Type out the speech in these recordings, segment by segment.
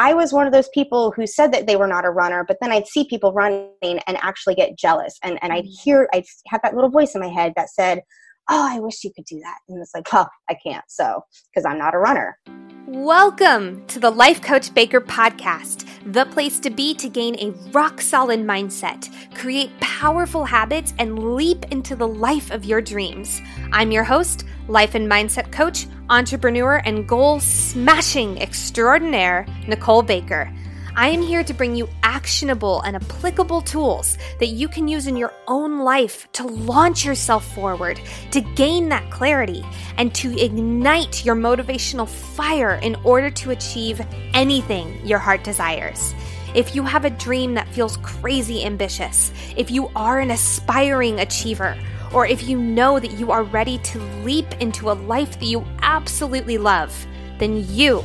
I was one of those people who said that they were not a runner, but then I'd see people running and actually get jealous. And, and I'd mm. hear, I'd have that little voice in my head that said, Oh, I wish you could do that. And it's like, Well, I can't. So, because I'm not a runner. Welcome to the Life Coach Baker podcast, the place to be to gain a rock solid mindset, create powerful habits, and leap into the life of your dreams. I'm your host, life and mindset coach, entrepreneur, and goal smashing extraordinaire, Nicole Baker. I am here to bring you actionable and applicable tools that you can use in your own life to launch yourself forward, to gain that clarity, and to ignite your motivational fire in order to achieve anything your heart desires. If you have a dream that feels crazy ambitious, if you are an aspiring achiever, or if you know that you are ready to leap into a life that you absolutely love, then you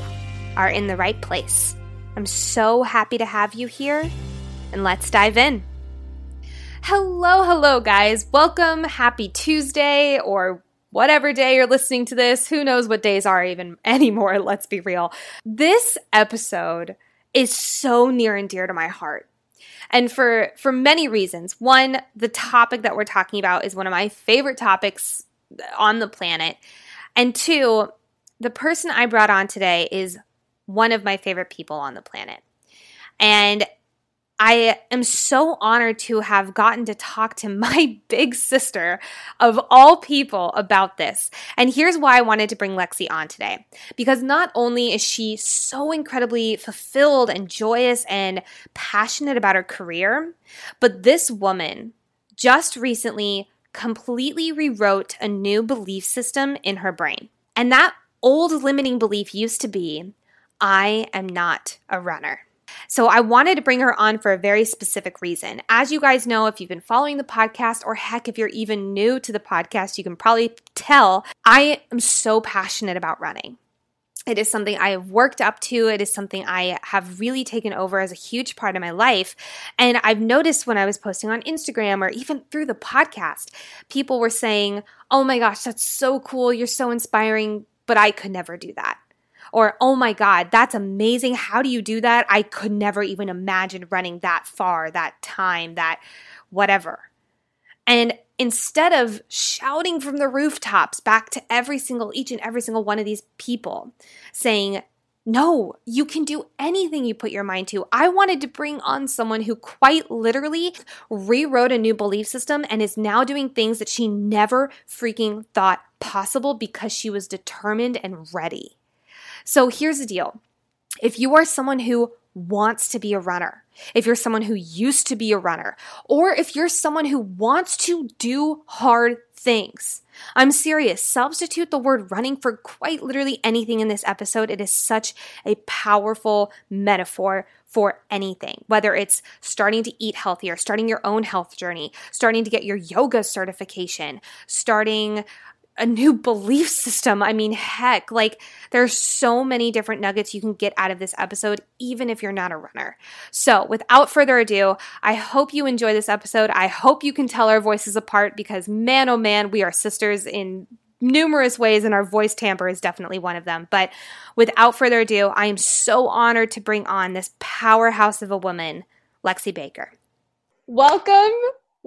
are in the right place. I'm so happy to have you here, and let's dive in. Hello, hello, guys. Welcome. Happy Tuesday or whatever day you're listening to this. Who knows what days are even anymore? Let's be real. This episode is so near and dear to my heart. And for for many reasons. One, the topic that we're talking about is one of my favorite topics on the planet. And two, the person I brought on today is one of my favorite people on the planet. And I am so honored to have gotten to talk to my big sister of all people about this. And here's why I wanted to bring Lexi on today. Because not only is she so incredibly fulfilled and joyous and passionate about her career, but this woman just recently completely rewrote a new belief system in her brain. And that old limiting belief used to be I am not a runner. So I wanted to bring her on for a very specific reason. As you guys know, if you've been following the podcast, or heck, if you're even new to the podcast, you can probably tell I am so passionate about running. It is something I have worked up to. It is something I have really taken over as a huge part of my life. And I've noticed when I was posting on Instagram or even through the podcast, people were saying, Oh my gosh, that's so cool. You're so inspiring, but I could never do that. Or, oh my God, that's amazing. How do you do that? I could never even imagine running that far, that time, that whatever. And instead of shouting from the rooftops back to every single, each and every single one of these people saying, no, you can do anything you put your mind to. I wanted to bring on someone who quite literally rewrote a new belief system and is now doing things that she never freaking thought possible because she was determined and ready. So here's the deal if you are someone who wants to be a runner, if you're someone who used to be a runner, or if you're someone who wants to do hard things. I'm serious. Substitute the word running for quite literally anything in this episode. It is such a powerful metaphor for anything, whether it's starting to eat healthier, starting your own health journey, starting to get your yoga certification, starting a new belief system. I mean, heck, like there's so many different nuggets you can get out of this episode, even if you're not a runner. So, without further ado, I hope you enjoy this episode. I hope you can tell our voices apart because, man, oh man, we are sisters in numerous ways, and our voice timbre is definitely one of them. But without further ado, I am so honored to bring on this powerhouse of a woman, Lexi Baker. Welcome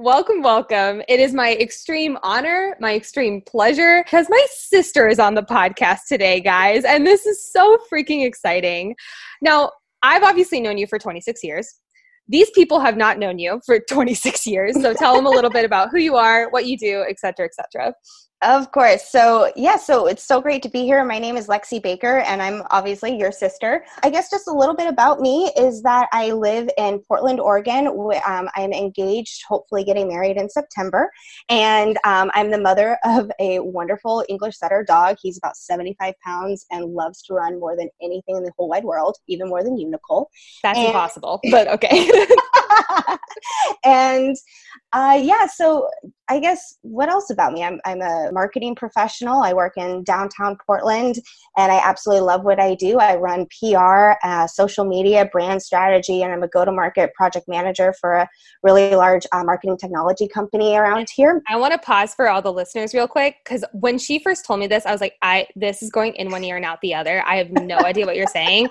Welcome, welcome. It is my extreme honor, my extreme pleasure, because my sister is on the podcast today, guys, and this is so freaking exciting. Now, I've obviously known you for 26 years. These people have not known you for 26 years, so tell them a little bit about who you are, what you do, etc., etc. Of course. So, yeah, so it's so great to be here. My name is Lexi Baker, and I'm obviously your sister. I guess just a little bit about me is that I live in Portland, Oregon. Um, I'm engaged, hopefully getting married in September. And um, I'm the mother of a wonderful English setter dog. He's about 75 pounds and loves to run more than anything in the whole wide world, even more than you, Nicole. That's and- impossible, but okay. and uh, yeah, so I guess what else about me? I'm, I'm a marketing professional. I work in downtown Portland and I absolutely love what I do. I run PR, uh, social media, brand strategy, and I'm a go to market project manager for a really large uh, marketing technology company around here. I want to pause for all the listeners real quick because when she first told me this, I was like, I this is going in one ear and out the other. I have no idea what you're saying.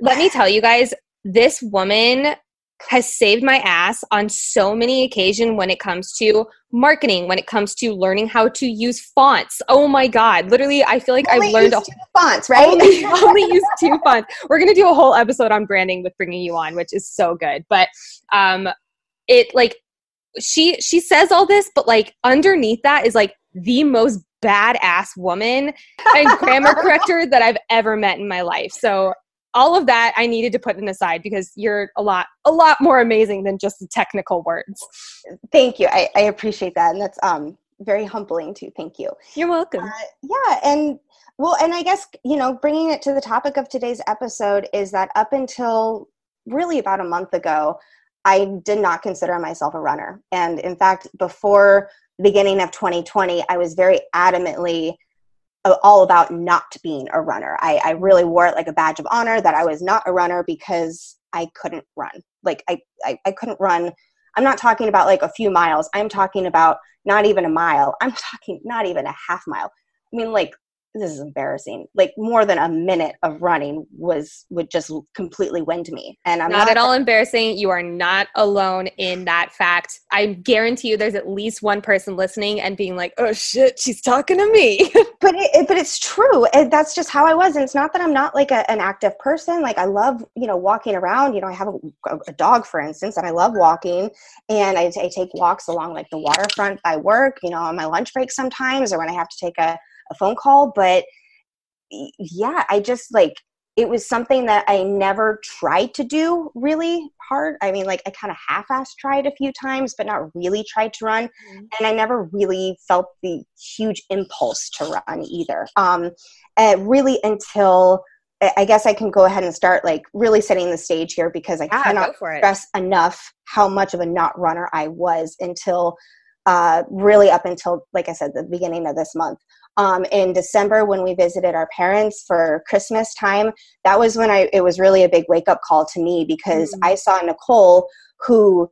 let me tell you guys, this woman has saved my ass on so many occasions when it comes to marketing, when it comes to learning how to use fonts. Oh my god, literally, I feel like only I've learned a, two fonts, right? Only, only use two fonts. We're gonna do a whole episode on branding with bringing you on, which is so good. But um, it like she she says all this, but like underneath that is like the most badass woman and grammar corrector that I've ever met in my life. So all of that I needed to put in aside because you're a lot a lot more amazing than just the technical words. Thank you. I, I appreciate that. And that's um very humbling too. Thank you. You're welcome. Uh, yeah, and well, and I guess, you know, bringing it to the topic of today's episode is that up until really about a month ago, I did not consider myself a runner. And in fact, before the beginning of 2020, I was very adamantly all about not being a runner. I, I really wore it like a badge of honor that I was not a runner because I couldn't run. Like I, I, I couldn't run. I'm not talking about like a few miles. I'm talking about not even a mile. I'm talking not even a half mile. I mean, like this is embarrassing. Like more than a minute of running was would just completely wind me. And i'm not, not at all embarrassing. You are not alone in that fact. I guarantee you there's at least one person listening and being like oh shit she's talking to me. But it, but it's true. And that's just how i was. And it's not that i'm not like a, an active person. Like i love you know walking around. You know i have a, a dog for instance and i love walking. And I, I take walks along like the waterfront by work you know on my lunch break sometimes or when i have to take a a phone call but yeah i just like it was something that i never tried to do really hard. I mean like i kind of half-ass tried a few times but not really tried to run. Mm-hmm. and i never really felt the huge impulse to run either. Um really until I guess I can go ahead and start like really setting the stage here because I cannot stress enough how much of a not runner I was until uh, really up until, like I said, the beginning of this month um, in December when we visited our parents for Christmas time. That was when I it was really a big wake up call to me because mm-hmm. I saw Nicole who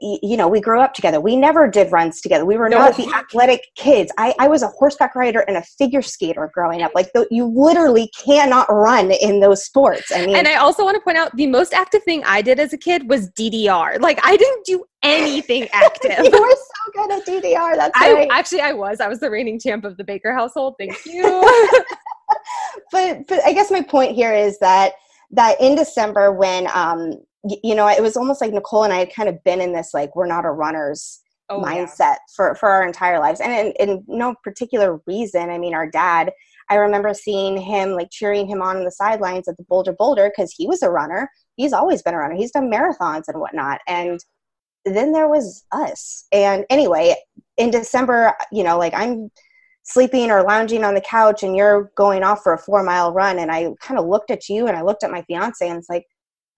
you know, we grew up together. We never did runs together. We were no. not the athletic kids. I, I was a horseback rider and a figure skater growing up. Like, the, you literally cannot run in those sports. I mean, and I also want to point out the most active thing I did as a kid was DDR. Like, I didn't do anything active. you were so good at DDR. That's I, right. Actually, I was. I was the reigning champ of the Baker household. Thank you. but but I guess my point here is that that in December when um you know it was almost like Nicole and I had kind of been in this like we're not a runners oh, mindset yeah. for for our entire lives and in, in no particular reason. I mean, our dad. I remember seeing him like cheering him on in the sidelines at the Bolder Boulder because he was a runner. He's always been a runner. He's done marathons and whatnot. And then there was us. And anyway, in December, you know, like I'm sleeping or lounging on the couch and you're going off for a four mile run. And I kind of looked at you and I looked at my fiance and it's like,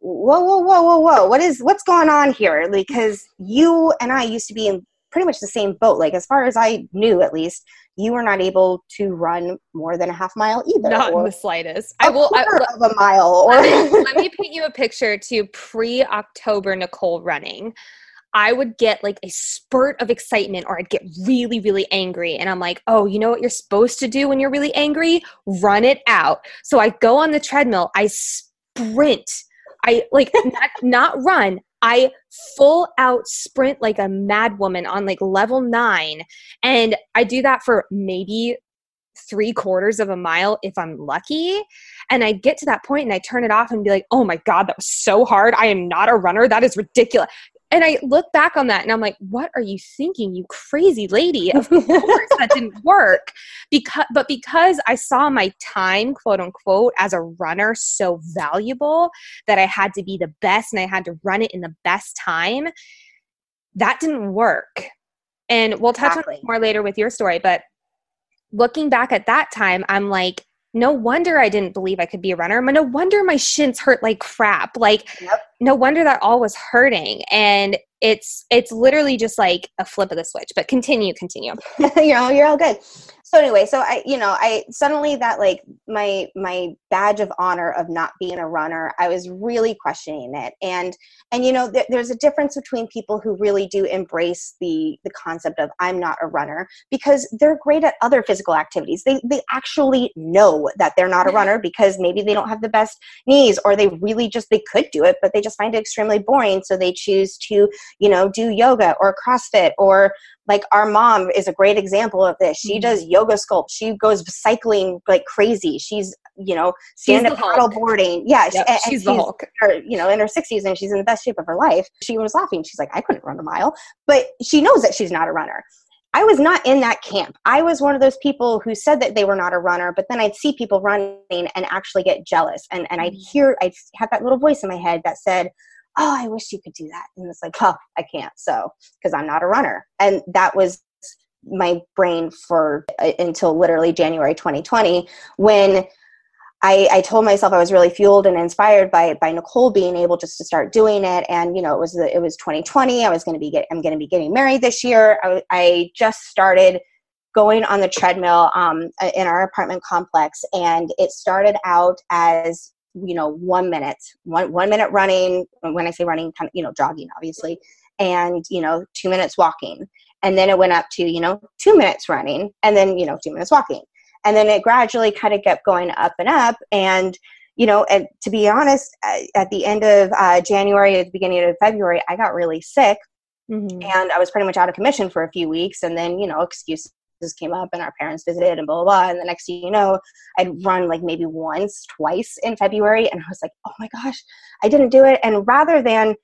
whoa, whoa, whoa, whoa, whoa. What is, what's going on here? Because you and I used to be in pretty much the same boat. Like as far as I knew, at least, you were not able to run more than a half mile either. Not in the slightest. I will. I, of a mile. Or let me paint you a picture to pre October Nicole running. I would get like a spurt of excitement or I'd get really, really angry. And I'm like, oh, you know what you're supposed to do when you're really angry? Run it out. So I go on the treadmill, I sprint. I like not, not run. I full out sprint like a mad woman on like level nine. And I do that for maybe three quarters of a mile if I'm lucky. And I get to that point and I turn it off and be like, oh my God, that was so hard. I am not a runner. That is ridiculous and I look back on that and I'm like, what are you thinking, you crazy lady? Of course that didn't work. Because but because I saw my time, quote unquote, as a runner so valuable that I had to be the best and I had to run it in the best time, that didn't work. And we'll touch exactly. on more later with your story, but looking back at that time, I'm like, no wonder I didn't believe I could be a runner. No wonder my shins hurt like crap. Like, yep. No wonder that all was hurting. And it's it's literally just like a flip of the switch. But continue, continue. you know, you're all good. So anyway so i you know i suddenly that like my my badge of honor of not being a runner i was really questioning it. And and you know th- there's a difference between people who really do embrace the the concept of i'm not a runner because they're great at other physical activities. They they actually know that they're not a runner because maybe they don't have the best knees or they really just they could do it but they just find it extremely boring. So they choose to you know do yoga or crossfit or like our mom is a great example of this she mm-hmm. does yoga sculpt she goes cycling like crazy she's you know stand up paddle boarding yeah yep, and, she's, the Hulk. Her, you know in her 60s and she's in the best shape of her life she was laughing she's like i couldn't run a mile but she knows that she's not a runner I was not in that camp. I was one of those people who said that they were not a runner, but then I'd see people running and actually get jealous. And, and I'd mm. hear, I'd have that little voice in my head that said, oh, I wish you could do that. And it's like, oh, I can't. So, because I'm not a runner. And that was my brain for uh, until literally January 2020 when I, I, told myself I was really fueled and inspired by by Nicole being able just to start doing it. And you know, it was the, it was 2020. I was going to be get, I'm going to be getting married this year. I, I just started going on the treadmill um, in our apartment complex, and it started out as you know one minute one one minute running when i say running kind of you know jogging obviously and you know two minutes walking and then it went up to you know two minutes running and then you know two minutes walking and then it gradually kind of kept going up and up and you know and to be honest at the end of uh, january at the beginning of february i got really sick mm-hmm. and i was pretty much out of commission for a few weeks and then you know excuses came up and our parents visited and blah, blah, blah. And the next thing you know, I'd run like maybe once, twice in February. And I was like, oh my gosh, I didn't do it. And rather than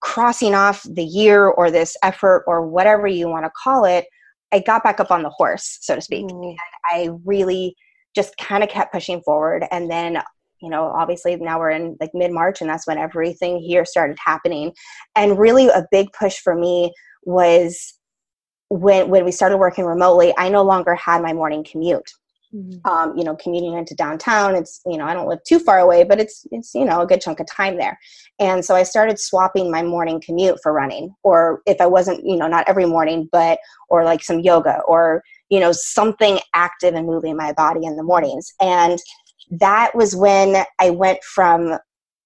crossing off the year or this effort or whatever you want to call it, I got back up on the horse, so to speak. Mm. I really just kind of kept pushing forward. And then you know obviously now we're in like mid-march and that's when everything here started happening and really a big push for me was when when we started working remotely, I no longer had my morning commute. Mm-hmm. Um, you know, commuting into downtown. It's you know I don't live too far away, but it's it's you know a good chunk of time there. And so I started swapping my morning commute for running, or if I wasn't you know not every morning, but or like some yoga or you know something active and moving my body in the mornings. And that was when I went from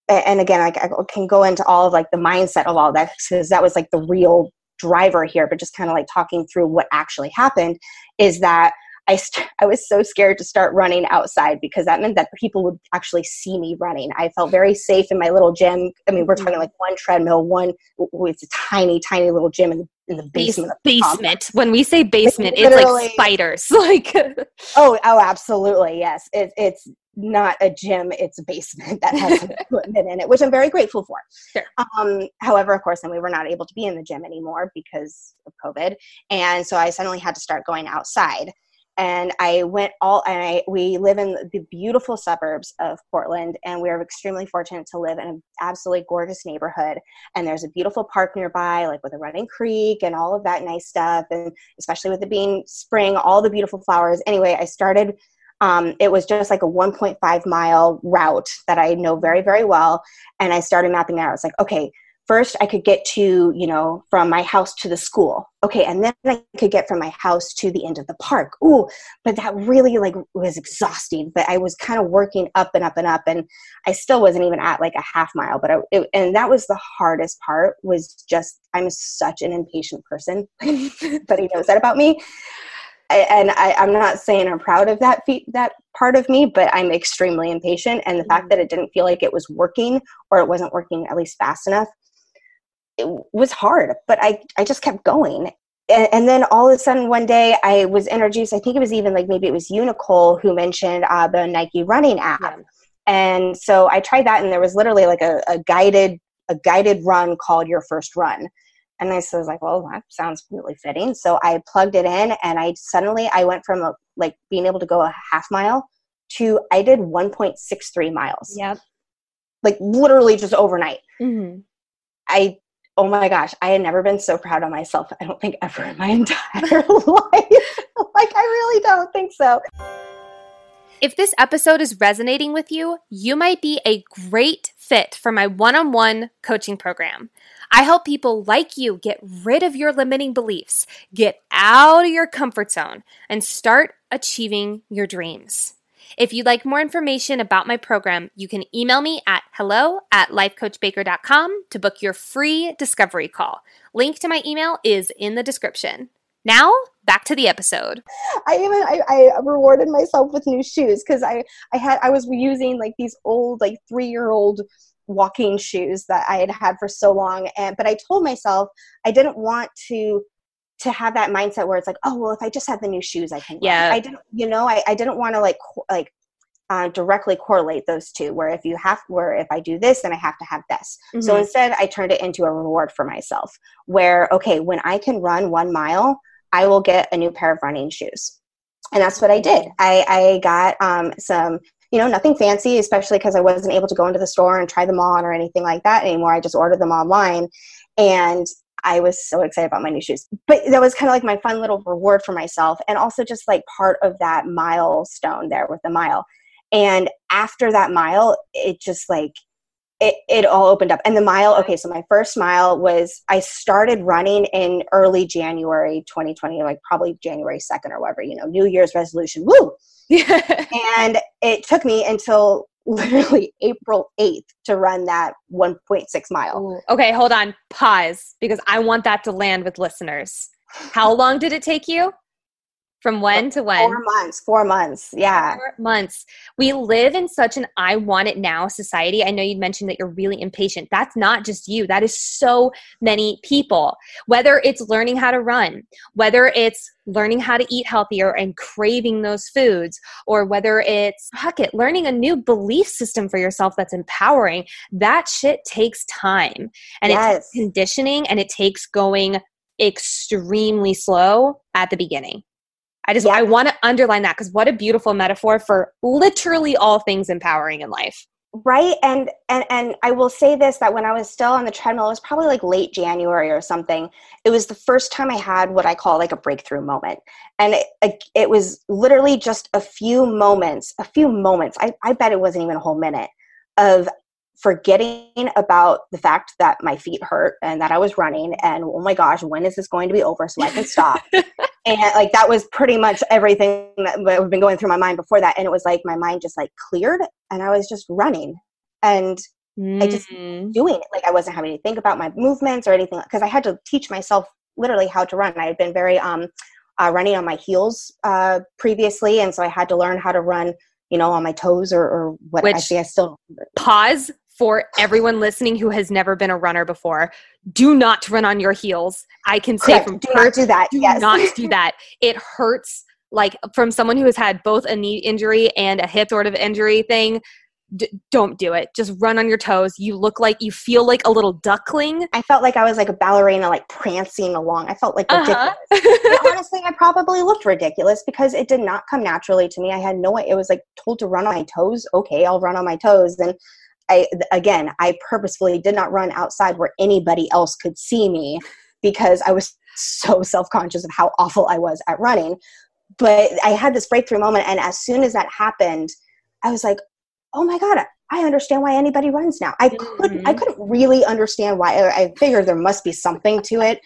and again I, I can go into all of like the mindset of all that because that was like the real driver here, but just kind of like talking through what actually happened is that I, st- I was so scared to start running outside because that meant that people would actually see me running. I felt very safe in my little gym. I mean, we're talking mm-hmm. like one treadmill, one it's a tiny, tiny little gym in the, in the basement. basement. When we say basement, it's like spiders. Like oh, oh, absolutely, yes. It, it's not a gym, it's a basement that has equipment in it, which I'm very grateful for. Sure. Um, however, of course, then we were not able to be in the gym anymore because of COVID. And so I suddenly had to start going outside. And I went all, and I, we live in the beautiful suburbs of Portland, and we are extremely fortunate to live in an absolutely gorgeous neighborhood. And there's a beautiful park nearby, like with a running creek and all of that nice stuff. And especially with it being spring, all the beautiful flowers. Anyway, I started um, it was just like a 1.5 mile route that I know very, very well. And I started mapping out. I was like, okay, first I could get to, you know, from my house to the school. Okay, and then I could get from my house to the end of the park. Ooh, but that really like was exhausting. But I was kind of working up and up and up, and I still wasn't even at like a half mile. But I, it, and that was the hardest part. Was just I'm such an impatient person. but he knows that about me and I, am not saying I'm proud of that fe- that part of me, but I'm extremely impatient. And the mm-hmm. fact that it didn't feel like it was working, or it wasn't working at least fast enough, it was hard. But I I just kept going. And, and then all of a sudden, one day, I was introduced. I think it was even like maybe it was Unicole who mentioned uh, the Nike running app. Yeah. And so I tried that, and there was literally like a, a guided a guided run called Your First Run and I was like, well, that sounds really fitting. So I plugged it in and I suddenly, I went from a, like being able to go a half mile to I did 1.63 miles. Yep. Like literally just overnight. Mm-hmm. I, oh my gosh, I had never been so proud of myself. I don't think ever in my entire life. like, I really don't think so. If this episode is resonating with you, you might be a great fit for my one on one coaching program. I help people like you get rid of your limiting beliefs, get out of your comfort zone, and start achieving your dreams. If you'd like more information about my program, you can email me at hello at lifecoachbaker.com to book your free discovery call. Link to my email is in the description. Now, back to the episode. I even I, I rewarded myself with new shoes because I I had I was using like these old like three year old walking shoes that I had had for so long and but I told myself I didn't want to to have that mindset where it's like oh well if I just have the new shoes I can yeah run. I didn't you know I, I didn't want to like co- like uh, directly correlate those two where if you have where if i do this then i have to have this mm-hmm. so instead i turned it into a reward for myself where okay when i can run one mile i will get a new pair of running shoes and that's what i did i, I got um, some you know nothing fancy especially because i wasn't able to go into the store and try them on or anything like that anymore i just ordered them online and I was so excited about my new shoes. But that was kind of like my fun little reward for myself and also just like part of that milestone there with the mile. And after that mile, it just like it, it all opened up. And the mile, okay, so my first mile was I started running in early January 2020, like probably January 2nd or whatever, you know, New Year's resolution. Woo! and it took me until literally April 8th to run that 1.6 mile. Ooh. Okay, hold on. Pause because I want that to land with listeners. How long did it take you? From when to when? Four months. Four months. Yeah. Four months. We live in such an I want it now society. I know you mentioned that you're really impatient. That's not just you, that is so many people. Whether it's learning how to run, whether it's learning how to eat healthier and craving those foods, or whether it's, heck it, learning a new belief system for yourself that's empowering, that shit takes time. And yes. it's conditioning and it takes going extremely slow at the beginning. I just yeah. I want to underline that because what a beautiful metaphor for literally all things empowering in life. Right. And and and I will say this that when I was still on the treadmill, it was probably like late January or something. It was the first time I had what I call like a breakthrough moment. And it, it was literally just a few moments, a few moments. I, I bet it wasn't even a whole minute of forgetting about the fact that my feet hurt and that I was running and oh my gosh, when is this going to be over so I can stop? and like that was pretty much everything that had been going through my mind before that and it was like my mind just like cleared and I was just running and mm. I just mm. doing it like I wasn't having to think about my movements or anything because I had to teach myself literally how to run. I had been very um uh, running on my heels uh, previously and so I had to learn how to run you know, on my toes or, or what Which, I see I still pause for everyone listening who has never been a runner before, do not run on your heels. I can say Correct. from do not do that. Do yes. not do that. It hurts like from someone who has had both a knee injury and a hip sort of injury thing. D- don't do it. Just run on your toes. You look like you feel like a little duckling. I felt like I was like a ballerina, like prancing along. I felt like uh-huh. ridiculous. uh-huh. honestly, I probably looked ridiculous because it did not come naturally to me. I had no. It was like told to run on my toes. Okay, I'll run on my toes. And I again, I purposefully did not run outside where anybody else could see me because I was so self-conscious of how awful I was at running. But I had this breakthrough moment and as soon as that happened, I was like, "Oh my god, I understand why anybody runs now." I couldn't I mm-hmm. couldn't really understand why. I figured there must be something to it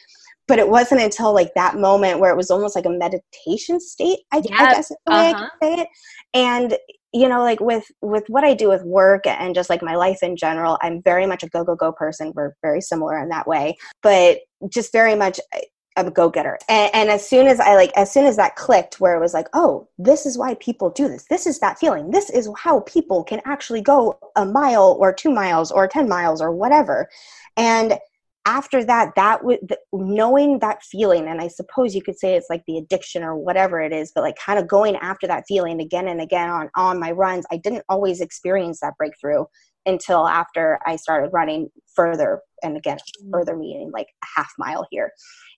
but it wasn't until like that moment where it was almost like a meditation state i, I guess the way uh-huh. i can say it and you know like with with what i do with work and just like my life in general i'm very much a go go go person. We're very similar in that way but just very much eh, a go-getter. And, and, as soon as i like as soon as that clicked where it was like oh this is why people do this. This is that feeling. This is how people can actually go a mile or two miles or 10 miles or whatever. And after that that would knowing that feeling and i suppose you could say it's like the addiction or whatever it is but like kind of going after that feeling again and again on on my runs i didn't always experience that breakthrough until after i started running further and again mm. further meaning like a half mile here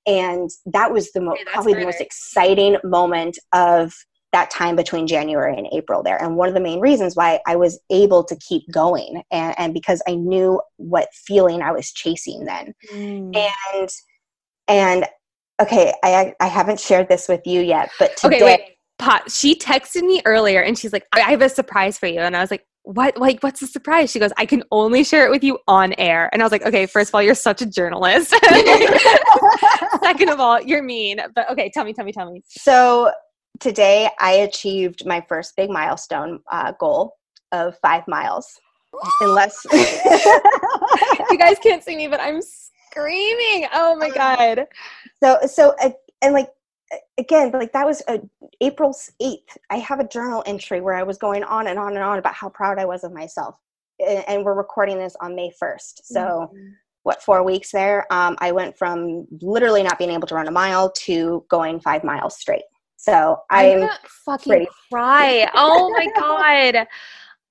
and that was the most probably the most exciting moment of that time between January and April there. And one of the main reasons why I was able to keep going and, and because I knew what feeling I was chasing then. Mm. And and okay, I I haven't shared this with you yet, but today okay, wait. Pot, she texted me earlier and she's like, I have a surprise for you. And I was like, what like what's the surprise she goes i can only share it with you on air and i was like okay first of all you're such a journalist second of all you're mean but okay tell me tell me tell me so today i achieved my first big milestone uh, goal of five miles unless you guys can't see me but i'm screaming oh my god so so uh, and like again, like that was a, April 8th. I have a journal entry where I was going on and on and on about how proud I was of myself. And, and we're recording this on May 1st. So, mm-hmm. what, four weeks there? Um, I went from literally not being able to run a mile to going five miles straight. So I'm, I'm fucking pretty- cry. Oh my God.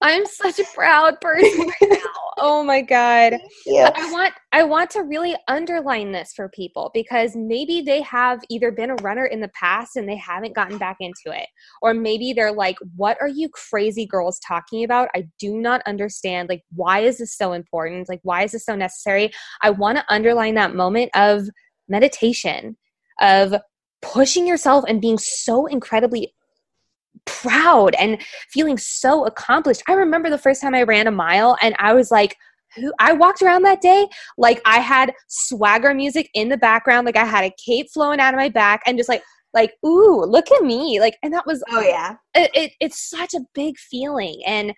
I'm such a proud person right now. Oh my god. Yeah. I want I want to really underline this for people because maybe they have either been a runner in the past and they haven't gotten back into it or maybe they're like what are you crazy girls talking about? I do not understand like why is this so important? Like why is this so necessary? I want to underline that moment of meditation of pushing yourself and being so incredibly proud and feeling so accomplished. I remember the first time I ran a mile and I was like, who I walked around that day like I had swagger music in the background, like I had a cape flowing out of my back and just like like ooh, look at me. Like and that was Oh yeah. It, it it's such a big feeling and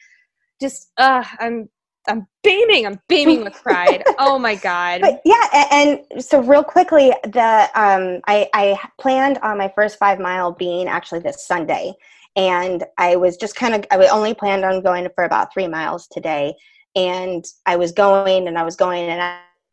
just uh I'm I'm beaming. I'm beaming with pride. oh my god! But yeah, and, and, so real quickly, the um, I, I planned on my first five mile being actually this Sunday, and I was just kind of I only planned on going for about three miles today, and I was going and I was going and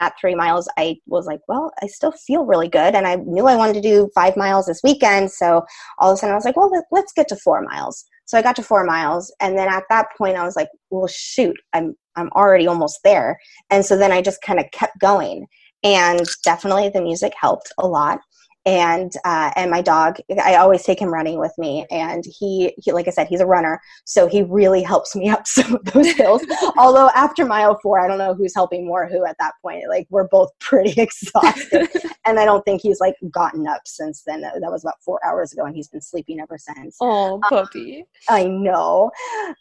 at three miles I was like, well, I still feel really good, and I knew I wanted to do five miles this weekend, so all of a sudden I was like, well, let's get to four miles. So I got to four miles, and then at that point I was like, well, shoot, I'm I'm already almost there, and so then I just kind of kept going, and definitely the music helped a lot and uh, and my dog i always take him running with me and he, he like i said he's a runner so he really helps me up some of those hills. Although after mile four i don't know who's helping more who at that point like we're both pretty exhausted. And i don't think he's like gotten up since then. That was about four hours ago and he's been sleeping ever since. Oh puppy. Um, i know.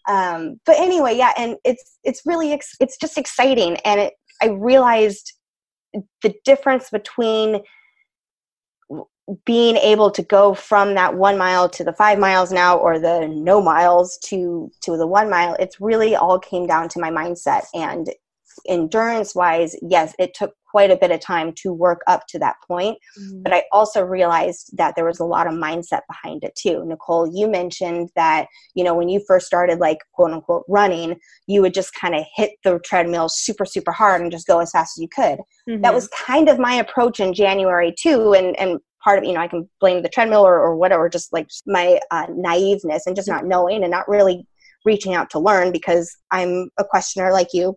Um, but anyway yeah and it's it's really ex- it's just exciting and it i realized the difference between being able to go from that one mile to the five miles now or the no miles to to the one mile it's really all came down to my mindset and endurance wise yes it took quite a bit of time to work up to that point mm-hmm. but i also realized that there was a lot of mindset behind it too nicole you mentioned that you know when you first started like quote unquote running you would just kind of hit the treadmill super super hard and just go as fast as you could mm-hmm. that was kind of my approach in january too and and part of you know i can blame the treadmill or, or whatever just like my uh, naiveness and just not knowing and not really reaching out to learn because i'm a questioner like you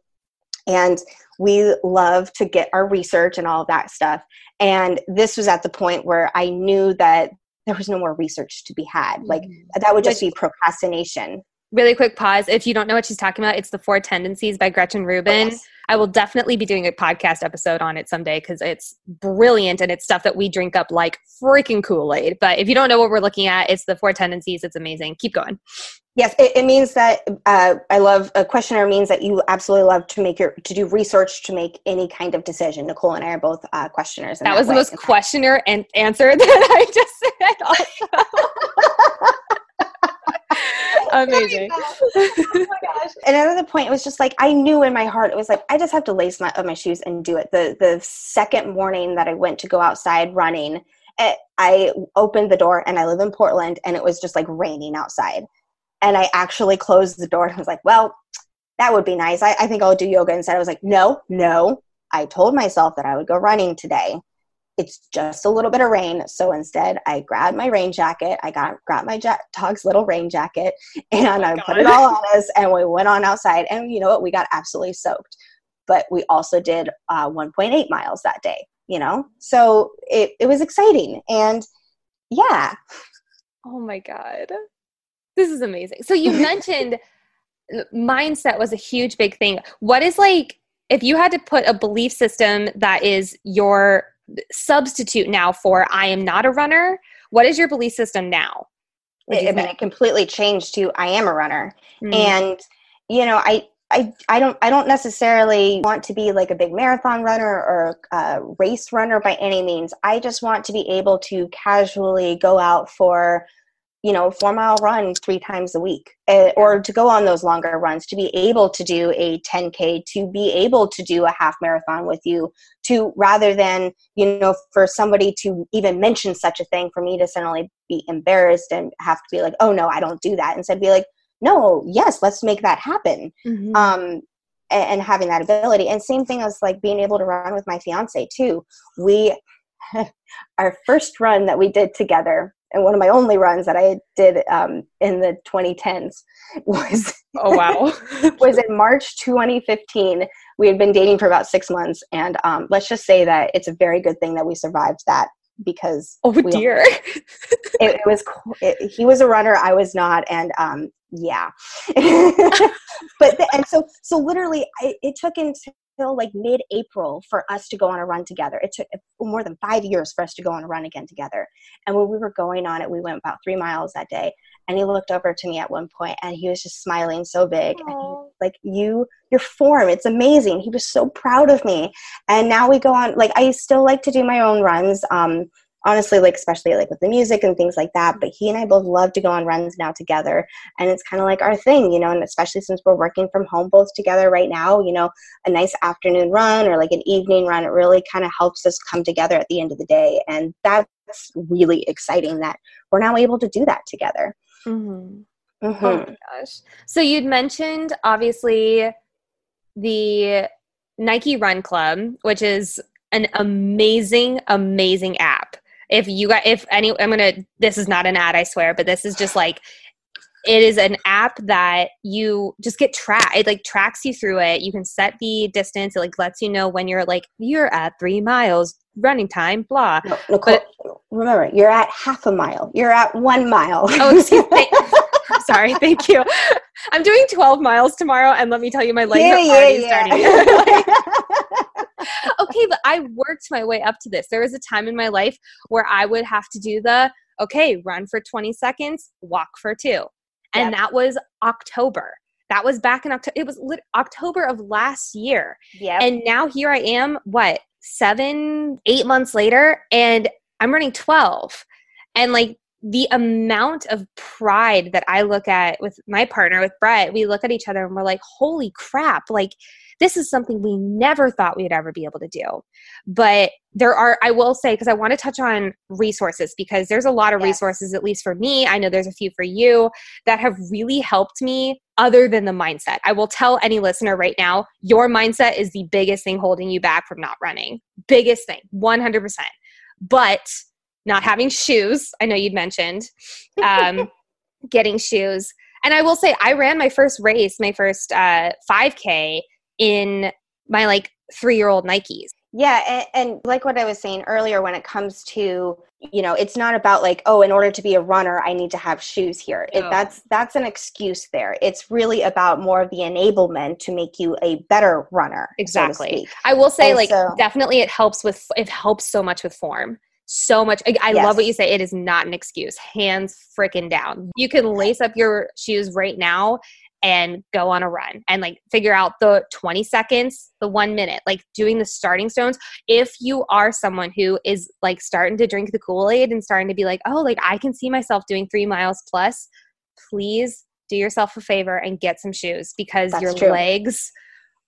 and we love to get our research and all of that stuff and this was at the point where i knew that there was no more research to be had like mm-hmm. that would just be procrastination really quick pause. If you don't know what she's talking about, it's the Four Tendencies by Gretchen Rubin. Yes. I will definitely be doing a podcast episode on it someday because it's brilliant and it's stuff that we drink up like freaking Kool Aid. But if you don't know what we're looking at, it's the Four Tendencies. It's amazing. Keep going. Yes, it, it means that uh, I love a questionnaire means that you absolutely love to make your to do research to make any kind of decision. Nicole and I are both uh, questionnaires. That, that was way. the most questionnaire and answer that I just said. Also. Amazing. oh my gosh. And another point, it was just like I knew in my heart, it was like I just have to lace my my shoes and do it. The the second morning that I went to go outside running, it, eh, I opened the door and I live in Portland and it was just like raining outside. And I actually closed the door and was like, well, that would be nice. I, I think I'll do yoga instead. I was like, no, no. I told myself that I would go running today it's just a little bit of rain. So instead, I grabbed my rain jacket. I got grabbed my ja- dog's little rain jacket, and oh I God. put it all on us. And we went on outside. And you know what? We got absolutely soaked. But we also did uh, 1.8 miles that day. You know, so it it was exciting. And yeah. Oh my God, this is amazing. So you mentioned mindset was a huge big thing. What is like if you had to put a belief system that is your substitute now for I am not a runner? What is your belief system now? It, I mean, it completely changed to I am a runner. Mm. And you know, I I, I don't I don't necessarily want to be like a big marathon runner or a race runner by any means. I just want to be able to casually go out for you know four mile run three times a week uh, or to go on those longer runs to be able to do a 10k to be able to do a half marathon with you to rather than you know for somebody to even mention such a thing for me to suddenly be embarrassed and have to be like oh no i don't do that. Instead be like no yes let's make that happen. Mm-hmm. um, and, and having that ability. And same thing as like being able to run with my fiance too. We our first run that we did together and one of my only runs that I did um, in the 2010s was oh wow. was in March 2015. We had been dating for about six months, and um, let's just say that it's a very good thing that we survived that because oh dear, it, it, was it, he was a runner, I was not, and um, yeah, but the, and so so literally, I, it took until like mid-April for us to go on a run together. It took more than five years for us to go on a run again together. And when we were going on it, we went about three miles that day. And he looked over to me at one point, and he was just smiling so big. And he, like you, your form, it's amazing. He was so proud of me. And now we go on. Like I still like to do my own runs. Um, honestly like especially like with the music and things like that but he and i both love to go on runs now together and it's kind of like our thing you know and especially since we're working from home both together right now you know a nice afternoon run or like an evening run it really kind of helps us come together at the end of the day and that's really exciting that we're now able to do that together mm-hmm. Mm-hmm. oh my gosh so you'd mentioned obviously the nike run club which is an amazing amazing app if you got if any i'm gonna this is not an ad i swear but this is just like it is an app that you just get track it like tracks you through it. You can set the distance. It like lets you know when you're like you're at three miles running time blah. No, Nicole, but, remember you're at half a mile. You're at one mile. Oh excuse me sorry thank you. I'm doing 12 miles tomorrow and let me tell you my legs yeah, are already yeah, yeah. starting okay, but I worked my way up to this. There was a time in my life where I would have to do the okay, run for 20 seconds, walk for two. And yep. that was October. That was back in October. It was lit- October of last year. Yeah. And now here I am, what, seven, eight months later, and I'm running 12. And like the amount of pride that I look at with my partner, with Brett, we look at each other and we're like, holy crap, like this is something we never thought we'd ever be able to do. But there are, I will say, because I want to touch on resources because there's a lot of yes. resources, at least for me. I know there's a few for you that have really helped me other than the mindset. I will tell any listener right now your mindset is the biggest thing holding you back from not running. Biggest thing, 100%. But not having shoes, I know you'd mentioned, um, getting shoes. And I will say, I ran my first race, my first uh, 5K in my like three year old Nikes. Yeah, and, and, like what I was saying earlier, when it comes to you know, it's not about like, oh, in order to be a runner, I need to have shoes here. No. It, that's that's an excuse there. It's really about more of the enablement to make you a better runner. Exactly. So I will say, and like, so, definitely, it helps with it helps so much with form. So much. I, I yes. love what you say. It is not an excuse. Hands freaking down. You can lace up your shoes right now and go on a run and like figure out the 20 seconds, the one minute, like doing the starting stones. If you are someone who is like starting to drink the Kool Aid and starting to be like, oh, like I can see myself doing three miles plus, please do yourself a favor and get some shoes because That's your true. legs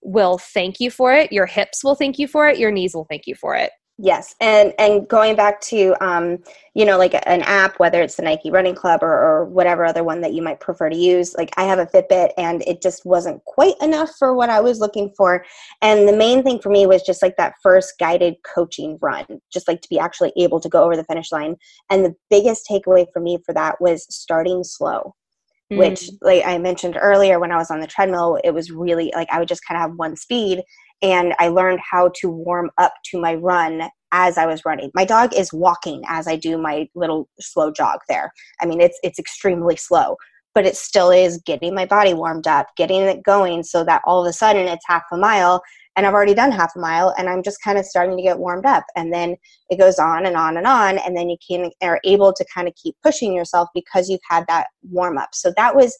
will thank you for it, your hips will thank you for it, your knees will thank you for it. Yes, and and going back to um, you know like an app, whether it's the Nike Running Club or, or whatever other one that you might prefer to use. Like I have a Fitbit, and it just wasn't quite enough for what I was looking for. And the main thing for me was just like that first guided coaching run, just like to be actually able to go over the finish line. And the biggest takeaway for me for that was starting slow. Mm. Which, like I mentioned earlier, when I was on the treadmill, it was really like I would just kind of have one speed and I learned how to warm up to my run as I was running. My dog is walking as I do my little slow jog there. I mean, it's it's extremely slow, but it still is getting my body warmed up, getting it going so that all of a sudden it's half a mile and I've already done half a mile and I'm just kind of starting to get warmed up and then it goes on and on and on and then you can are able to kind of keep pushing yourself because you've had that warm up. So that was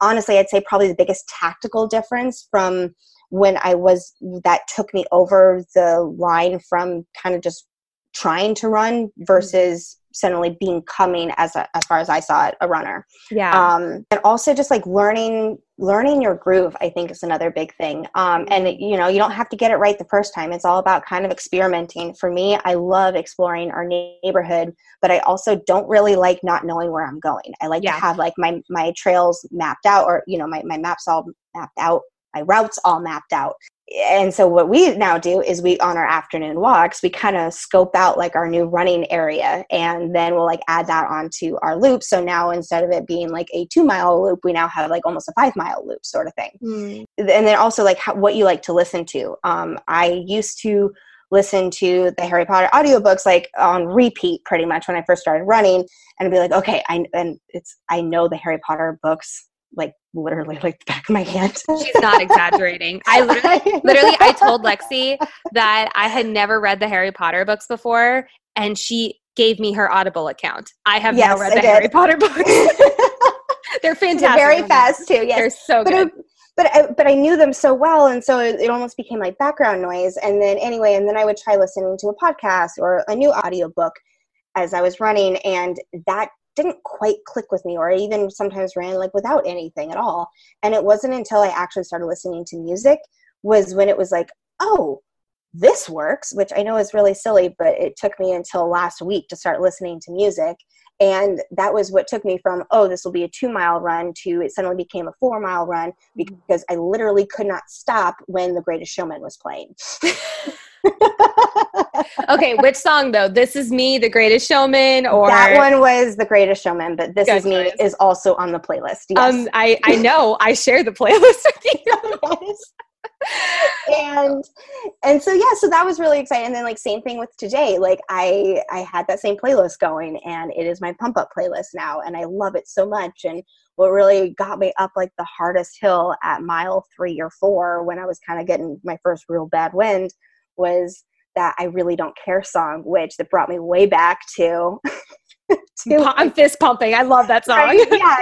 honestly, I'd say probably the biggest tactical difference from when I was that took me over the line from kind of just trying to run versus suddenly becoming as a, as far as I saw it a runner. Yeah. Um, and also just like learning learning your groove I think is another big thing. Um, and it, you know you don't have to get it right the first time. It's all about kind of experimenting. For me, I love exploring our neighborhood, but I also don't really like not knowing where I'm going. I like Yeah. to have like my my trails mapped out or you know my my maps all mapped out, my routes all mapped out. And so what we now do is we on our afternoon walks we kind of scope out like our new running area and then we'll like add that onto our loop. So now instead of it being like a two mile loop we now have like almost a five mile loop sort of thing. Mm. and then also like how, what you like to listen to. Um, i used to listen to the harry potter audiobooks like on repeat pretty much when i first started running and I'd be like okay i and it's i know the harry potter books like literally like the back of my hand She's not exaggerating. I literally, literally, I told Lexi that I had never read the Harry Potter books before, and she gave me her Audible account. I have Yes, now read I the did. Harry Potter books. They're They're fantastic. very fast too. Yes, They're so but good. I, but I, but I knew them so well, and so it, it almost became like background noise. And then anyway, and then I would try listening to a podcast or a new audiobook as I was running, and that didn't quite click with me, or I even sometimes ran like without anything at all. And it wasn't until I actually started listening to music was when it was like, oh. This works, which I know is really silly, but it took me until last week to start listening to music. And that was what took me from, oh, this will be a two mile run to it suddenly became a four mile run mm-hmm. because I literally could not stop when The Greatest Showman was playing. Okay, which song though? This is me, the greatest showman, or that one was The Greatest Showman, but This Is Me is also on the playlist. Yes. Um, I I know I share the playlist with you. and and so yeah so that was really exciting and then like same thing with today like i i had that same playlist going and it is my pump up playlist now and i love it so much and what really got me up like the hardest hill at mile three or four when i was kind of getting my first real bad wind was that i really don't care song which that brought me way back to to I'm fist pumping. I love that song. Right? yeah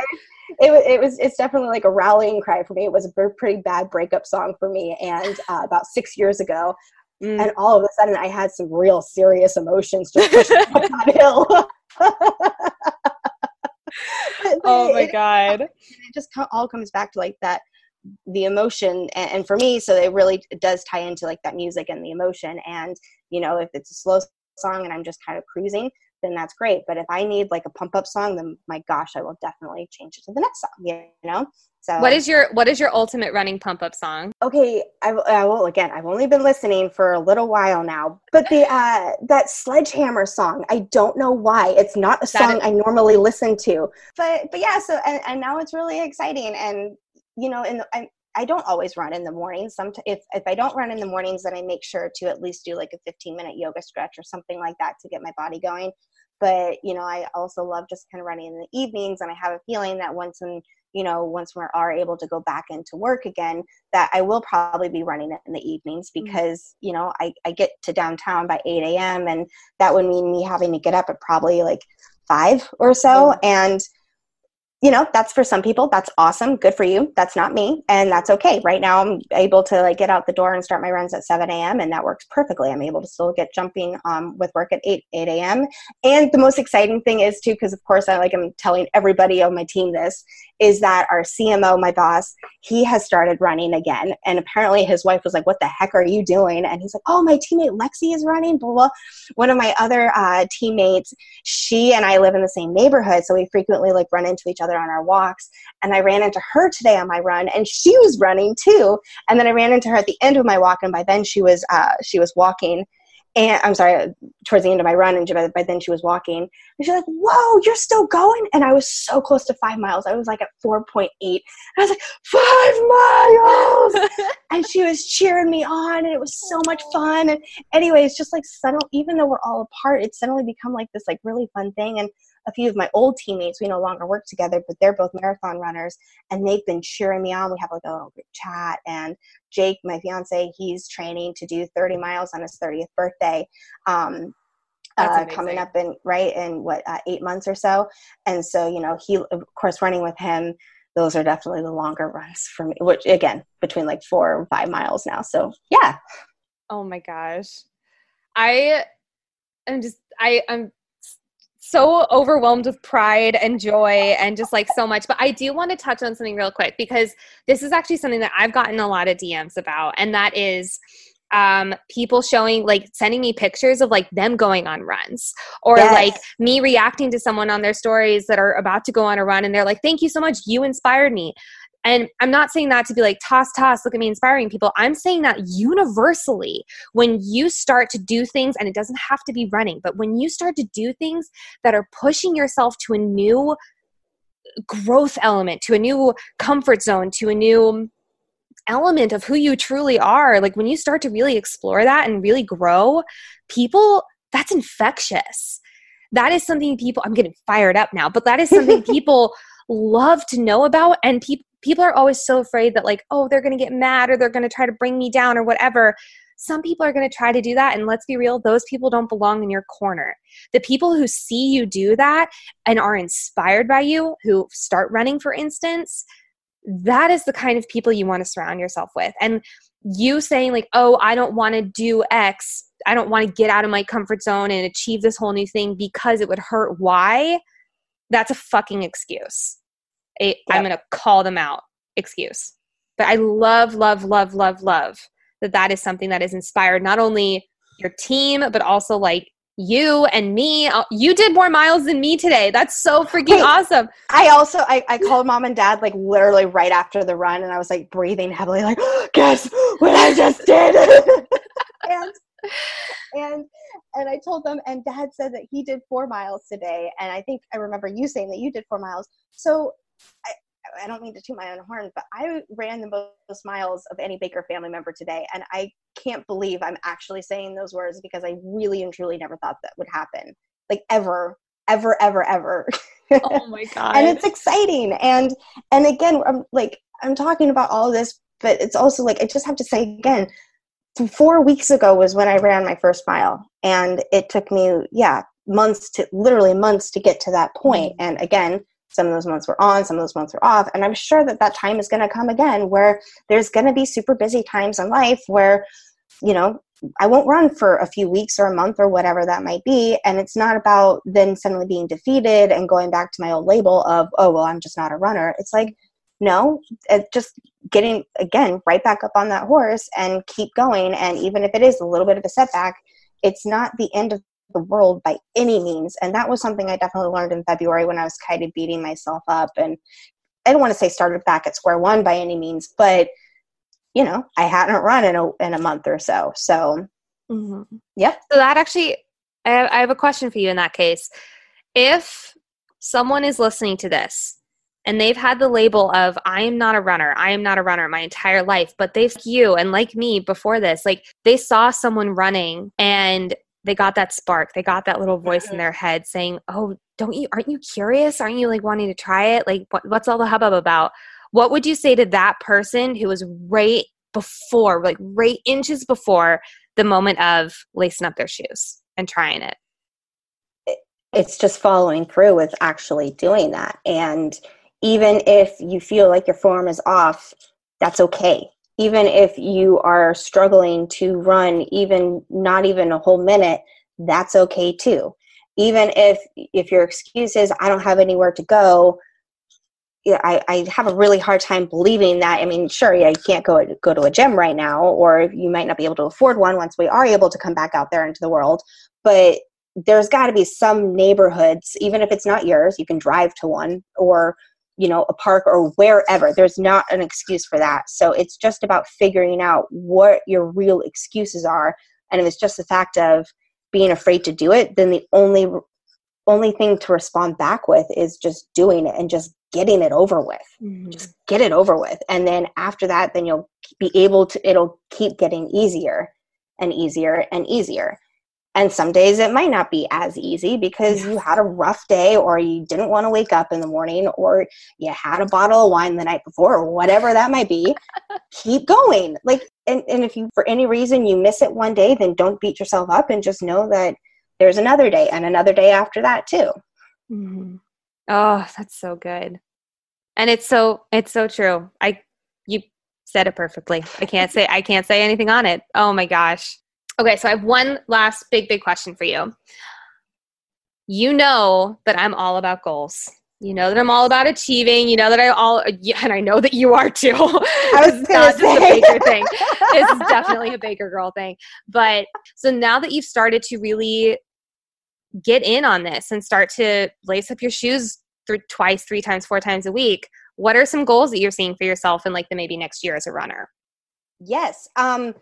it, it was it's definitely like a rallying cry for me it was a pretty bad breakup song for me and uh, about six years ago Mm. and all of a sudden i had some real serious emotions just pushing up that hill oh my it- god. it just all comes back to like that the emotion and, and for me so it really does tie into like that music and the emotion and you know if it's a slow song and i'm just kind of cruising then that's great but if i need like a pump up song then my gosh i will definitely change it to the next song you know so What is your what is your ultimate running pump up song? okay I, will- I will again i've only been listening for a little while now but the uh that sledgehammer song i don't know why it's not a That song is- i normally listen to but but yeah so and, and now it's really exciting and you know in the, I, I don't always run in the mornings. Sometimes if if I don't run in the mornings, then I make sure to at least do like a 15 minute yoga stretch or something like that to get my body going. But you know, I also love just kind of running in the evenings, and I have a feeling that once when you know once we are able to go back into work again, that I will probably be running it in the evenings mm-hmm. because you know I I get to downtown by 8 a.m. and that would mean me having to get up at probably like five or so, and you know that's for some people that's awesome good for you that's not me and that's okay. Right now i'm able to like get out the door and start my runs at 7 a.m and that works perfectly. I'm able to still get jumping um, with work at 8 8 a.m and the most exciting thing is too because of course i like i'm telling everybody on my team this is that our cmo my boss he has started running again. And apparently his wife was like what the heck are you doing? And he's like oh my teammate lexi is running blah blah. One of my other uh, teammates she and i live in the same neighborhood so we frequently like run into each other on our walks. And i ran into her today on my run and she was running too. And then i ran into her at the end of my walk and by then she was uh, she was walking and i'm sorry towards the end of my run and by, by then she was walking and she's like whoa you're still going? And i was so close to five miles. I was like at 4.8 and i was like five miles! And she was cheering me on and it was so much fun. And anyway it's just like suddenly even though we're all apart it's suddenly become like this like really fun thing. And a few of my old teammates we no longer work together but they're both marathon runners and they've been cheering me on we have like a little group chat and jake my fiance he's training to do 30 miles on his 30th birthday um, uh, coming up in right in what uh, eight months or so and so you know he of course running with him those are definitely the longer runs for me, which again, between like four and five miles now. So yeah. Oh my gosh. I am just, I, I'm so overwhelmed with pride and joy and just like so much. But I do want to touch on something real quick because this is actually something that I've gotten a lot of DMs about, and that is um, people showing like sending me pictures of like them going on runs or yes. like me reacting to someone on their stories that are about to go on a run and they're like thank you so much you inspired me and I'm not saying that to be like, toss, toss, look at me inspiring people. I'm saying that universally, when you start to do things, and it doesn't have to be running, but when you start to do things that are pushing yourself to a new growth element, to a new comfort zone, to a new element of who you truly are, like when you start to really explore that and really grow, people, that's infectious. That is something people, I'm getting fired up now, but that is something people love to know about. And people, people are always so afraid that like oh they're going to get mad or they're going to try to bring me down or whatever. Some people are going to try to do that and let's be real those people don't belong in your corner. The people who see you do that and are inspired by you who start running for instance that is the kind of people you want to surround yourself with. And you saying like oh i don't want to do x i don't want to get out of my comfort zone and achieve this whole new thing because it would hurt why? That's a fucking excuse a. I'm going to call them out excuse. But I love, love, love, love, love that that is something that is inspired not only your team, but also like you and me. Uh, you did more miles than me today. That's so freaking hey, awesome. I also I, I called mom and dad like literally right after the run, and I was like breathing heavily, like, guess what I just did. and and and I told them, and dad said that he did four miles today, and I think I remember you saying that you did four miles. So I, I don't mean to toot my own horn, but I ran the most miles of any Baker family member today. And I can't believe I'm actually saying those words because I really and truly never thought that would happen. Like ever, ever, ever, ever. Oh my God. and it's exciting. And, and again, I'm like, I'm talking about all this, but it's also like, I just have to say again, four weeks ago was when I ran my first mile. And it took me, yeah, months to literally months to get to that point. Mm-hmm. And again, some of those months were on some of those months were off. And i'm sure that that time is going to come again where there's going to be super busy times in life where you know i won't run for a few weeks or a month or whatever that might be. And it's not about then suddenly being defeated and going back to my old label of oh well i'm just not a runner. It's like no uh, just getting again right back up on that horse and keep going. And even if it is a little bit of a setback it's not the end of the world by any means. And that was something I definitely learned in February when I was kind of beating myself up. And I don't want to say started back at square one by any means, but you know, I hadn't run in a in a month or so. So, mm-hmm. yep. So that actually, I have, I have a question for you in that case. If someone is listening to this and they've had the label of I am not a runner, I am not a runner my entire life, but they've you and like me before this, like they saw someone running and they got that spark. They got that little voice in mm-hmm. their head saying oh don't you aren't you curious? Aren't you like wanting to try it? Like what, what's all the hubbub about? What would you say to that person who was right before like right inches before the moment of lacing up their shoes and trying it it's just following through with actually doing that. And even if you feel like your form is off that's okay even if you are struggling to run even not even a whole minute that's okay too even if if your excuse is i don't have anywhere to go I, I have a really hard time believing that. I mean, sure, yeah, you can't go go to a gym right now, or you might not be able to afford one once we are able to come back out there into the world. But there's got to be some neighborhoods, even if it's not yours, you can drive to one, or you know a park or wherever. There's not an excuse for that. So it's just about figuring out what your real excuses are. And if it's just the fact of being afraid to do it then the only only thing to respond back with is just doing it and just getting it over with. Mm-hmm. just get it over with. And then after that then you'll be able to it'll keep getting easier and easier and easier and some days it might not be as easy because you had a rough day or you didn't want to wake up in the morning or you had a bottle of wine the night before or whatever that might be. Keep going. Like, and, and if you, for any reason, you miss it one day, then don't beat yourself up and just know that there's another day and another day after that too. Mm-hmm. Oh, that's so good. And it's so it's so true. I you said it perfectly. I can't say I can't say anything on it. Oh my gosh. Okay, so I have one last big big question for you. You know that I'm all about goals. You know that I'm all about achieving. You know that I all, and I know that you are too. I was not say. just a Baker thing. This is definitely a Baker girl thing. But so now that you've started to really get in on this and start to lace up your shoes th- twice, three times, four times a week, what are some goals that you're seeing for yourself in like the maybe next year as a runner? Yes. Um,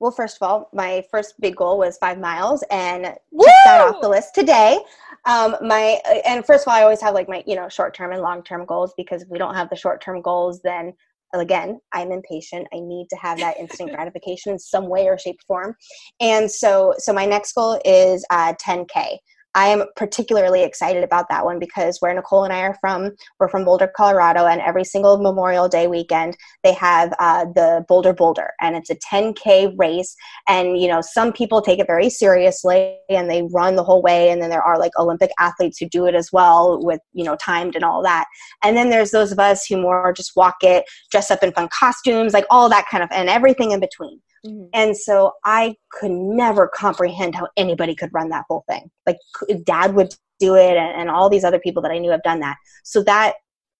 well, first of all, my first big goal was five miles, and check that off the list today. Um, my and first of all, I always have like my you know short term and long term goals because if we don't have the short term goals, then again i'm impatient. I need to have that instant gratification in some way or shape or form. And so so my next goal is uh, 10k I am particularly excited about that one because where Nicole and I are from, we're from Boulder, Colorado, and every single Memorial Day weekend they have uh, the Boulder Boulder, and it's a 10k race. And you know, some people take it very seriously and they run the whole way, and then there are like Olympic athletes who do it as well with you know timed and all that. And then there's those of us who more just walk it, dress up in fun costumes, like all that kind of, and everything in between. Mm-hmm. And so I could never comprehend how anybody could run that whole thing. Like dad would do it and, and all these other people that I knew have done that. So that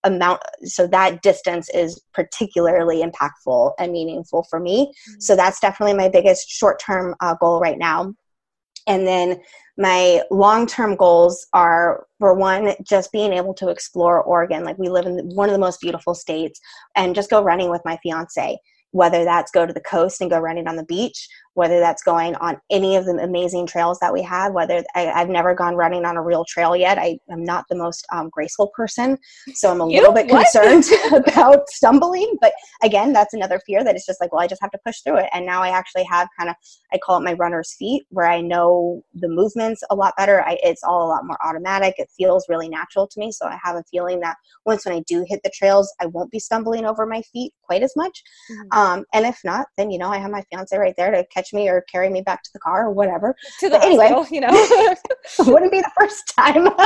amount so that distance is particularly impactful and meaningful for me mm-hmm. so that's definitely my biggest short-term uh, goal right now and then my long-term goals are for one just being able to explore oregon like we live in one of the most beautiful states and just go running with my fiance whether that's go to the coast and go running on the beach whether that's going on any of the amazing trails that we have whether I, have never gone running on a real trail yet i am not the most um, graceful person so i'm a you? little bit what? concerned about stumbling but again that's another fear that it's just like well i just have to push through it and now i actually have kind of i call it my runner's feet where i know the movements a lot better I, it's all a lot more automatic it feels really natural to me so i have a feeling that once when i do hit the trails i won't be stumbling over my feet quite as much mm-hmm. um, and if not then you know i have my fiance right there to catch me or carry me back to the car or whatever. To the but anyway, you know, wouldn't be the first time.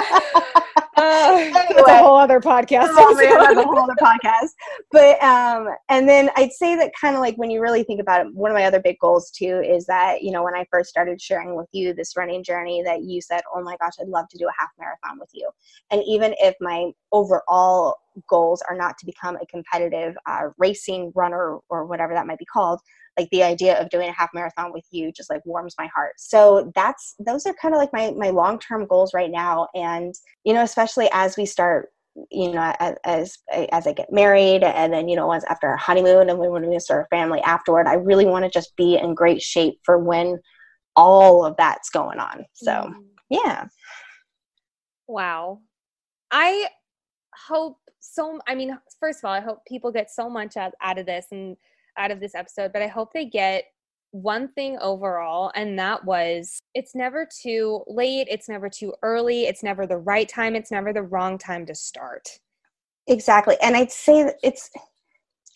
uh, anyway, that's a whole other podcast. That's a whole other podcast. But um, and then I'd say that kind of like when you really think about it, one of my other big goals too is that you know when I first started sharing with you this running journey, that you said, "Oh my gosh, I'd love to do a half marathon with you," and even if my overall goals are not to become a competitive uh, racing runner or whatever that might be called like the idea of doing a half marathon with you just like warms my heart. So that's those are kind of like my my long term goals right now. And you know especially as we start you know as, as as i get married and then you know once after our honeymoon and when we start a family afterward i really want to just be in great shape for when all of that's going on. So mm. yeah. Wow. I hope so i mean first of all i hope people get so much out, out of this and out of this episode, but I hope they get one thing overall, and that was it's never too late, it's never too early, it's never the right time, it's never the wrong time to start. Exactly. And I'd say it's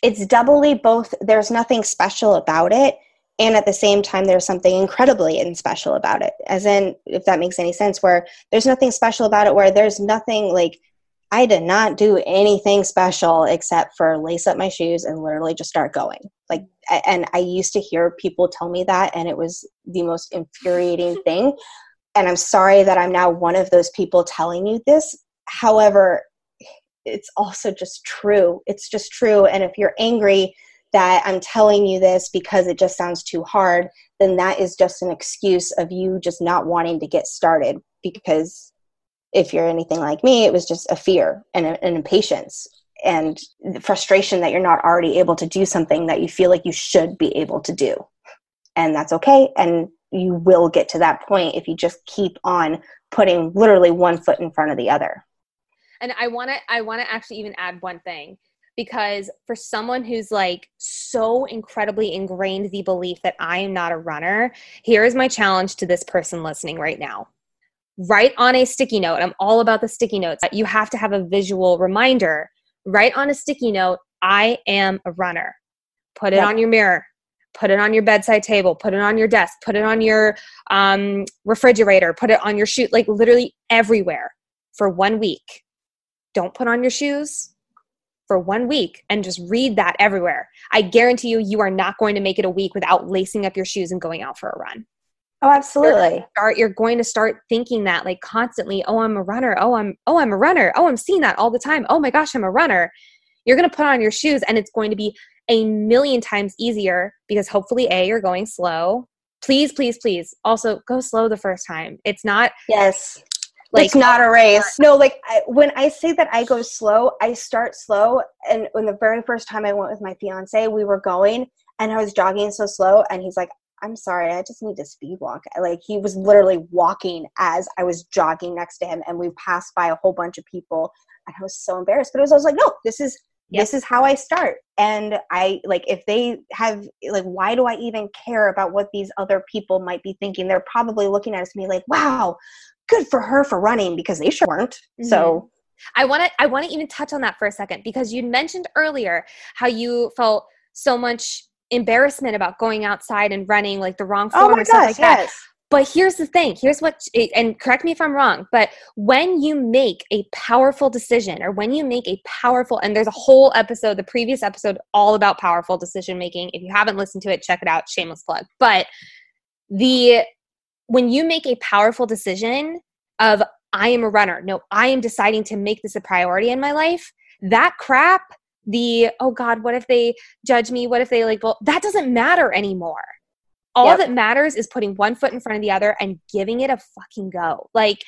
it's doubly both there's nothing special about it and at the same time there's something incredibly and special about it as in if that makes any sense where there's nothing special about it where there's nothing like I did not do anything special except for lace up my shoes and literally just start going. Like, and I used to hear people tell me that, and it was the most infuriating thing. And I'm sorry that I'm now one of those people telling you this. However, it's also just true. It's just true. And if you're angry that I'm telling you this because it just sounds too hard, then that is just an excuse of you just not wanting to get started because if you're anything like me, it was just a fear and an impatience and the frustration that you're not already able to do something that you feel like you should be able to do. And that's okay. And you will get to that point if you just keep on putting literally one foot in front of the other. And I want to I want to actually even add one thing because for someone who's like so incredibly ingrained the belief that I am not a runner, here is my challenge to this person listening right now write on a sticky note. I'm all about the sticky notes. You have to have a visual reminder. Write on a sticky note, I am a runner. Put it yep. on your mirror. Put it on your bedside table. Put it on your desk. Put it on your um, refrigerator. Put it on your shoe, like literally everywhere for one week. Don't put on your shoes. for one week and just read that everywhere. I guarantee you, you are not going to make it a week without lacing up your shoes and going out for a run. Oh, absolutely. You're, start, you're going to start thinking that like constantly, oh, I'm a runner. Oh, I'm oh, I'm a runner. Oh, I'm seeing that all the time. Oh my gosh, I'm a runner. You're going to put on your shoes and it's going to be a million times easier because hopefully A, you're going slow. Please, please, please. Also, go slow the first time. It's not Yes. Like, it's not a race. No, like I, when I say that I go slow, I start slow. And when the very first time I went with my fiance, we were going and I was jogging so slow, and he's like, I'm sorry, I just need to speed walk. Like he was literally walking as I was jogging next to him, and we passed by a whole bunch of people, and I was so embarrassed. But it was, I was like, no, this is yep. this is how I start. And I like if they have like, why do I even care about what these other people might be thinking? They're probably looking at us and me like, wow, good for her for running because they sure weren't. Mm-hmm. So. I want to I want to even touch on that for a second because you mentioned earlier how you felt so much embarrassment about going outside and running like the wrong oh form oh or stuff like that. But here's the thing. Here's what, and correct me if I'm wrong, but when you make a powerful decision or when you make a powerful, and there's a whole episode, the previous episode, all about powerful decision making. If you haven't listened to it, check it out. Shameless plug. But the, when you make a powerful decision of, I am a runner, no, I am deciding to make this a priority in my life, that crap the oh god what if they judge me? What if they like well that doesn't matter anymore. All yep. that matters is putting one foot in front of the other and giving it a fucking go. Like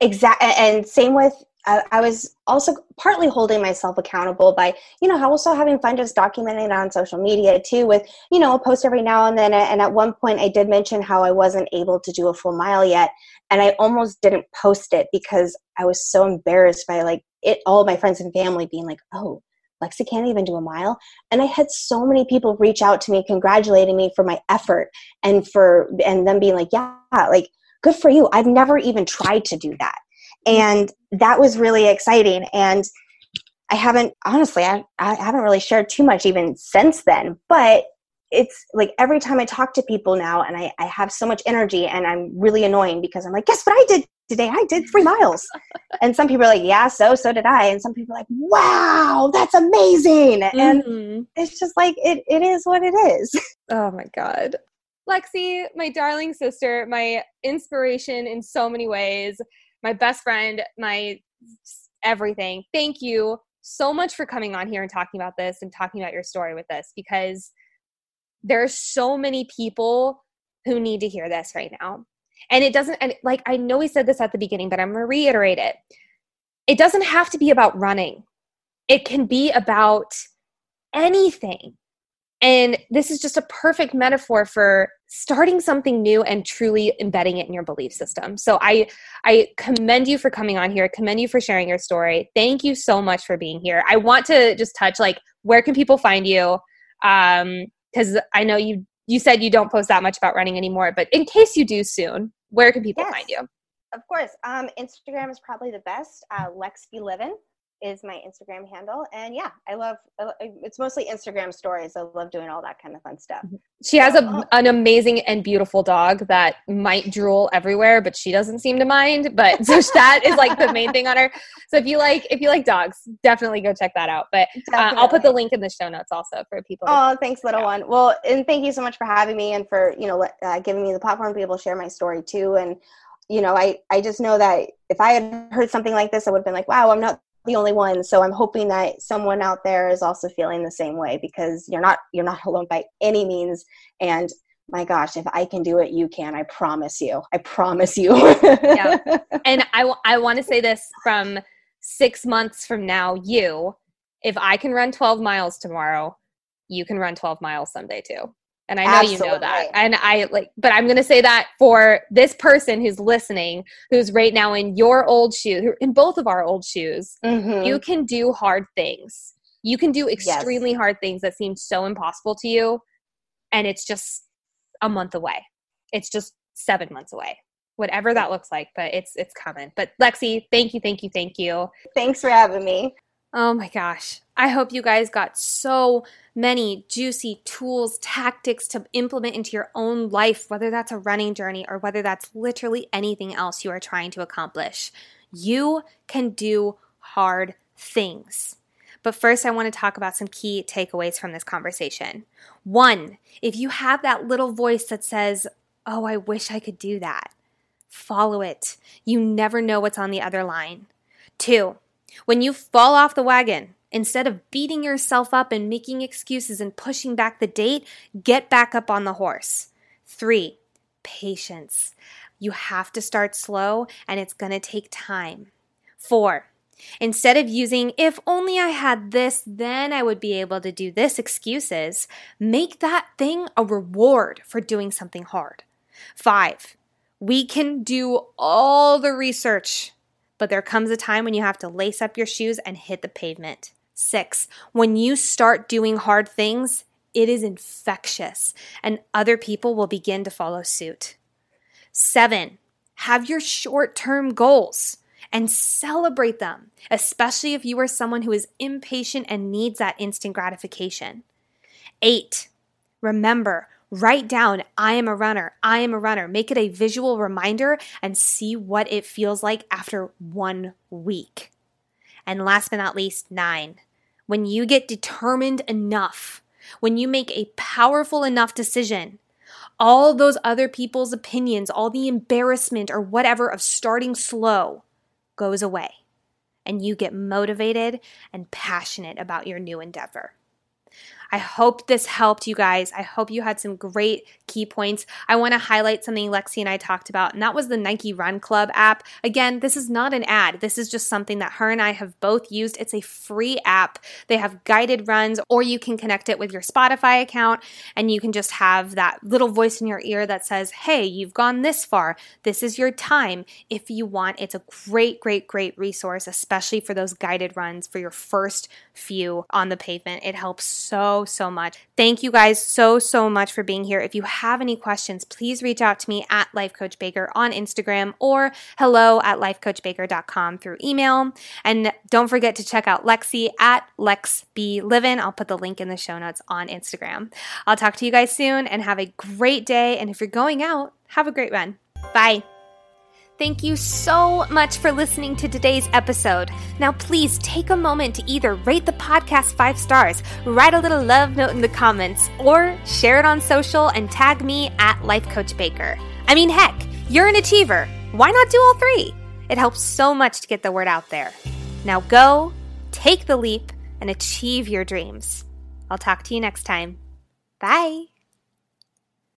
exactly and same with I, I was also partly holding myself accountable by you know also having fun just documenting it on social media too with you know a post every now and then. And at one point i did mention how i wasn't able to do a full mile yet and i almost didn't post it because i was so embarrassed by like it all my friends and family being like oh Lexi can't even do a mile. And I had so many people reach out to me congratulating me for my effort and for and them being like, yeah, like good for you. I've never even tried to do that. And that was really exciting. And I haven't honestly, I, I haven't really shared too much even since then, but it's like every time I talk to people now and I, I have so much energy and I'm really annoying because I'm like, guess what I did today? I did three miles. and some people are like, yeah, so, so did I. And some people are like, wow, that's amazing. Mm-hmm. And it's just like, it, it is what it is. Oh my God. Lexi, my darling sister, my inspiration in so many ways, my best friend, my everything. Thank you so much for coming on here and talking about this and talking about your story with us because there are so many people who need to hear this right now. And it doesn't, and like I know we said this at the beginning, but I'm to reiterate it. It doesn't have to be about running, it can be about anything. And this is just a perfect metaphor for starting something new and truly embedding it in your belief system. So I I commend you for coming on here. I commend you for sharing your story. Thank you so much for being here. I want to just touch like where can people find you? Um because I know you you said you don't post that much about running anymore, but in case you do soon, where can people yes, find you? Of course. Um, Instagram is probably the best. Uh, Lex Be Living is my Instagram handle. And yeah, I love it's mostly Instagram stories. I love doing all that kind of fun stuff. Mm-hmm. She has a, oh. an amazing and beautiful dog that might drool everywhere, but she doesn't seem to mind. But so that is like the main thing on her. So if you like if you like dogs, definitely go check that out. But uh, I'll put the link in the show notes also for people. Oh, thanks, little one. Well, and thank you so much for having me and for you know uh, giving me the platform to be able to share my story too. And you know, I I just know that if I had heard something like this, I would have been like, wow, I'm not the only one. So i'm hoping that someone out there is also feeling the same way because you're not you're not alone by any means. And my gosh if i can do it you can i promise you. I promise you. Yeah. And i, w- I want to say this from six months from now you if i can run 12 miles tomorrow you can run 12 miles someday too and I know Absolutely. you know that. And I like, but I'm going to say that for this person who's listening, who's right now in your old shoes, in both of our old shoes, mm-hmm. you can do hard things. You can do extremely yes. hard things that seem so impossible to you. And it's just a month away. It's just seven months away whatever that looks like but it's it's coming but lexi thank you thank you thank you thanks for having me Oh my gosh. I hope you guys got so many juicy tools, tactics to implement into your own life, whether that's a running journey or whether that's literally anything else you are trying to accomplish. You can do hard things. But first, I want to talk about some key takeaways from this conversation. One, if you have that little voice that says, Oh, I wish I could do that, follow it. You never know what's on the other line. Two, when you fall off the wagon, instead of beating yourself up and making excuses and pushing back the date, get back up on the horse. Three, patience. You have to start slow and it's going to take time. Four, Instead of using, if only I had this, then I would be able to do this excuses, make that thing a reward for doing something hard. Five, we can do all the research, but there comes a time when you have to lace up your shoes and hit the pavement. Six, when you start doing hard things, it is infectious and other people will begin to follow suit. Seven, have your short term goals and celebrate them, especially if you are someone who is impatient and needs that instant gratification. Eight, remember, write down, I am a runner, I am a runner. Make it a visual reminder and see what it feels like after one week. And last but not least, nine, when you get determined enough, when you make a powerful enough decision, all those other people's opinions, all the embarrassment or whatever of starting slow goes away and you get motivated and passionate about your new endeavor. I hope this helped you guys. I hope you had some great key points. I want to highlight something Lexi and I talked about, and that was the Nike Run Club app. Again, this is not an ad. This is just something that her and I have both used. It's a free app. They have guided runs, or you can connect it with your Spotify account, and you can just have that little voice in your ear that says, Hey, you've gone this far. This is your time. If you want, it's a great, great, great resource, especially for those guided runs for your first few on the pavement. It helps so so, much. Thank you guys so, so much for being here. If you have any questions, please reach out to me at Life Coach Baker on Instagram or hello at lifecoachbaker.com through email. And don't forget to check out Lexi at LexBeLivin. I'll put the link in the show notes on Instagram. I'll talk to you guys soon and have a great day. And if you're going out, have a great run. Bye. Thank you so much for listening to today's episode. Now, please take a moment to either rate the podcast five stars, write a little love note in the comments, or share it on social and tag me at Life Coach Baker. I mean, heck, you're an achiever. Why not do all three? It helps so much to get the word out there. Now go, take the leap, and achieve your dreams. I'll talk to you next time. Bye.